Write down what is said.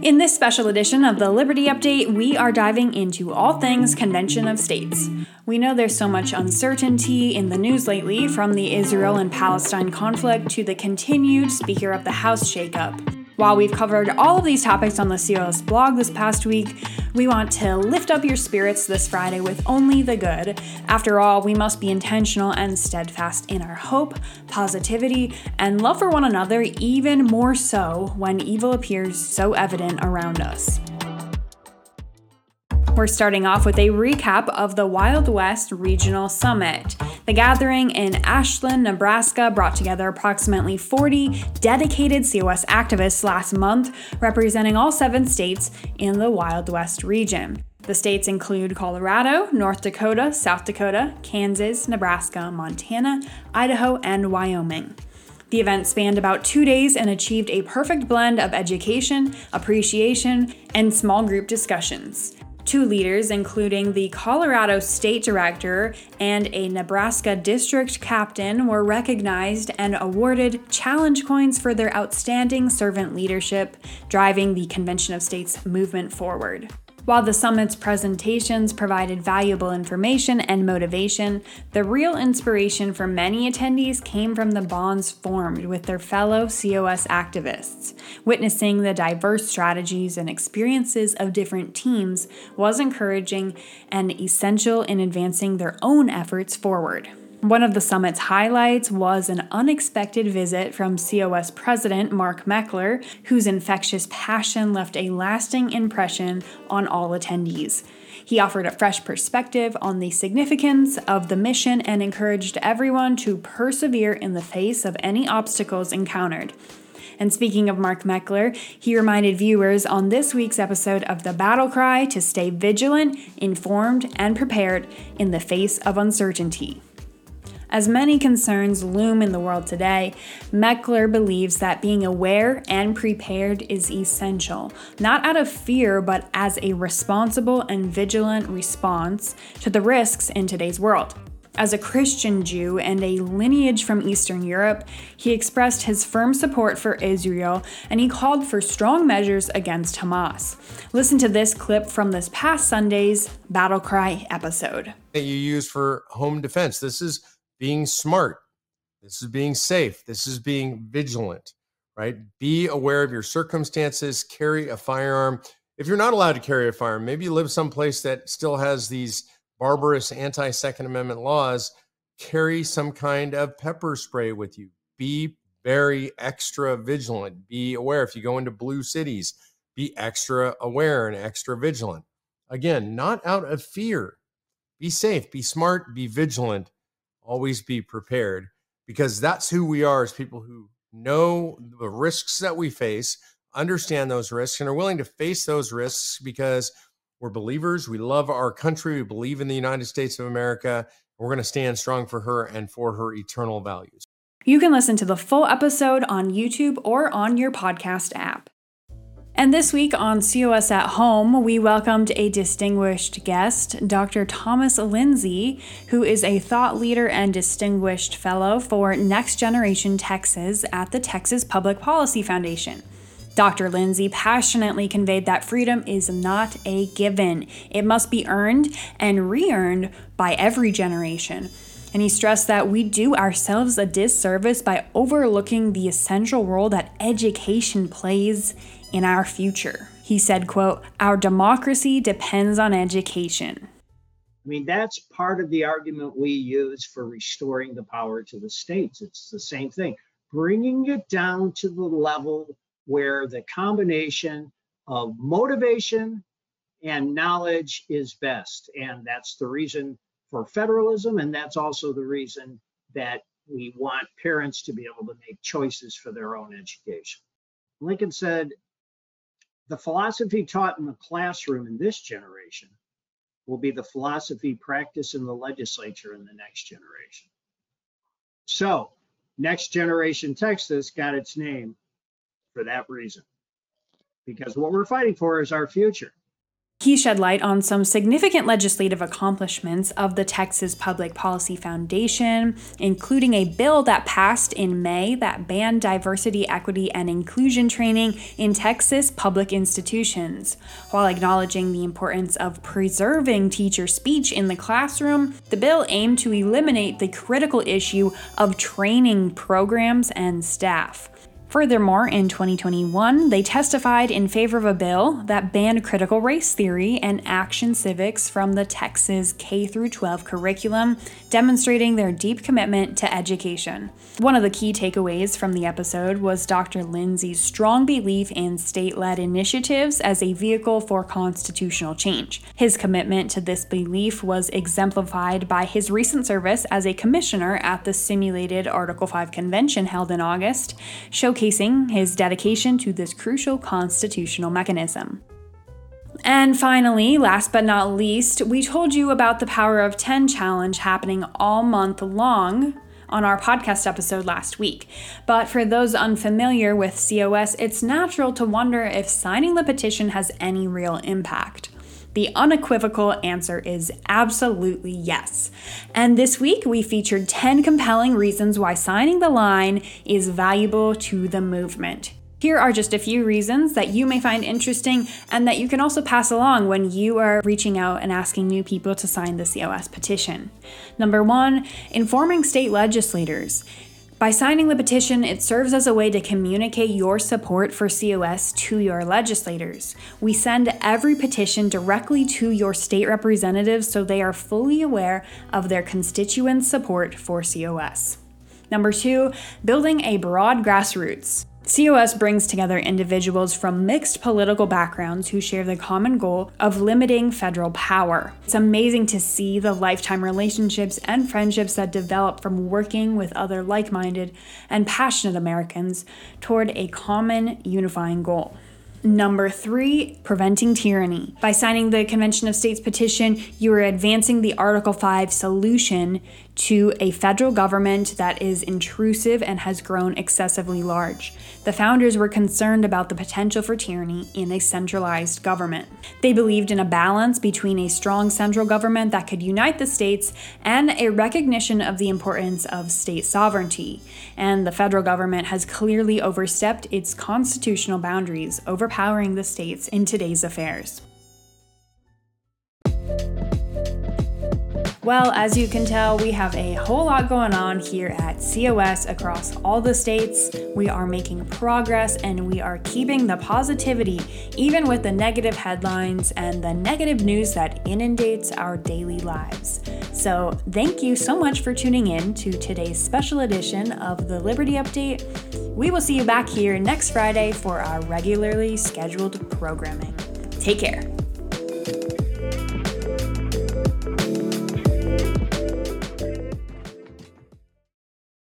In this special edition of the Liberty Update, we are diving into all things Convention of States. We know there's so much uncertainty in the news lately, from the Israel and Palestine conflict to the continued Speaker of the House shakeup. While we've covered all of these topics on the COS blog this past week, we want to lift up your spirits this Friday with only the good. After all, we must be intentional and steadfast in our hope, positivity, and love for one another, even more so when evil appears so evident around us. We're starting off with a recap of the Wild West Regional Summit. The gathering in Ashland, Nebraska brought together approximately 40 dedicated COS activists last month, representing all seven states in the Wild West region. The states include Colorado, North Dakota, South Dakota, Kansas, Nebraska, Montana, Idaho, and Wyoming. The event spanned about two days and achieved a perfect blend of education, appreciation, and small group discussions. Two leaders, including the Colorado State Director and a Nebraska District Captain, were recognized and awarded challenge coins for their outstanding servant leadership, driving the Convention of States movement forward. While the summit's presentations provided valuable information and motivation, the real inspiration for many attendees came from the bonds formed with their fellow COS activists. Witnessing the diverse strategies and experiences of different teams was encouraging and essential in advancing their own efforts forward. One of the summit's highlights was an unexpected visit from COS President Mark Meckler, whose infectious passion left a lasting impression on all attendees. He offered a fresh perspective on the significance of the mission and encouraged everyone to persevere in the face of any obstacles encountered. And speaking of Mark Meckler, he reminded viewers on this week's episode of The Battle Cry to stay vigilant, informed, and prepared in the face of uncertainty. As many concerns loom in the world today, Meckler believes that being aware and prepared is essential, not out of fear, but as a responsible and vigilant response to the risks in today's world. As a Christian Jew and a lineage from Eastern Europe, he expressed his firm support for Israel and he called for strong measures against Hamas. Listen to this clip from this past Sunday's Battle Cry episode. That you use for home defense. This is being smart. This is being safe. This is being vigilant, right? Be aware of your circumstances, carry a firearm. If you're not allowed to carry a firearm, maybe you live someplace that still has these barbarous anti Second Amendment laws, carry some kind of pepper spray with you. Be very extra vigilant. Be aware if you go into blue cities, be extra aware and extra vigilant. Again, not out of fear. Be safe, be smart, be vigilant, always be prepared because that's who we are as people who know the risks that we face, understand those risks, and are willing to face those risks because we're believers. We love our country. We believe in the United States of America. We're going to stand strong for her and for her eternal values. You can listen to the full episode on YouTube or on your podcast app. And this week on COS at Home, we welcomed a distinguished guest, Dr. Thomas Lindsay, who is a thought leader and distinguished fellow for Next Generation Texas at the Texas Public Policy Foundation. Dr. Lindsay passionately conveyed that freedom is not a given, it must be earned and re earned by every generation. And he stressed that we do ourselves a disservice by overlooking the essential role that education plays in our future. He said, quote, "Our democracy depends on education." I mean, that's part of the argument we use for restoring the power to the states. It's the same thing, bringing it down to the level where the combination of motivation and knowledge is best. And that's the reason for federalism. And that's also the reason that we want parents to be able to make choices for their own education. Lincoln said, the philosophy taught in the classroom in this generation will be the philosophy practiced in the legislature in the next generation. So, Next Generation Texas got its name for that reason. Because what we're fighting for is our future. He shed light on some significant legislative accomplishments of the Texas Public Policy Foundation, including a bill that passed in May that banned diversity, equity, and inclusion training in Texas public institutions. While acknowledging the importance of preserving teacher speech in the classroom, the bill aimed to eliminate the critical issue of training programs and staff. Furthermore, in 2021, they testified in favor of a bill that banned critical race theory and action civics from the Texas K 12 curriculum, demonstrating their deep commitment to education. One of the key takeaways from the episode was Dr. Lindsay's strong belief in state led initiatives as a vehicle for constitutional change. His commitment to this belief was exemplified by his recent service as a commissioner at the simulated Article 5 convention held in August, showcasing showcasing his dedication to this crucial constitutional mechanism. And finally, last but not least, we told you about the Power of 10 challenge happening all month long on our podcast episode last week. But for those unfamiliar with COS, it's natural to wonder if signing the petition has any real impact. The unequivocal answer is absolutely yes. And this week we featured 10 compelling reasons why signing the line is valuable to the movement. Here are just a few reasons that you may find interesting and that you can also pass along when you are reaching out and asking new people to sign the COS petition. Number one, informing state legislators. By signing the petition, it serves as a way to communicate your support for COS to your legislators. We send every petition directly to your state representatives so they are fully aware of their constituents' support for COS. Number two, building a broad grassroots. COS brings together individuals from mixed political backgrounds who share the common goal of limiting federal power. It's amazing to see the lifetime relationships and friendships that develop from working with other like minded and passionate Americans toward a common unifying goal. Number three, preventing tyranny. By signing the Convention of States petition, you are advancing the Article 5 solution to a federal government that is intrusive and has grown excessively large. The founders were concerned about the potential for tyranny in a centralized government. They believed in a balance between a strong central government that could unite the states and a recognition of the importance of state sovereignty. And the federal government has clearly overstepped its constitutional boundaries, overpowering the states in today's affairs. Well, as you can tell, we have a whole lot going on here at COS across all the states. We are making progress and we are keeping the positivity, even with the negative headlines and the negative news that inundates our daily lives. So, thank you so much for tuning in to today's special edition of the Liberty Update. We will see you back here next Friday for our regularly scheduled programming. Take care.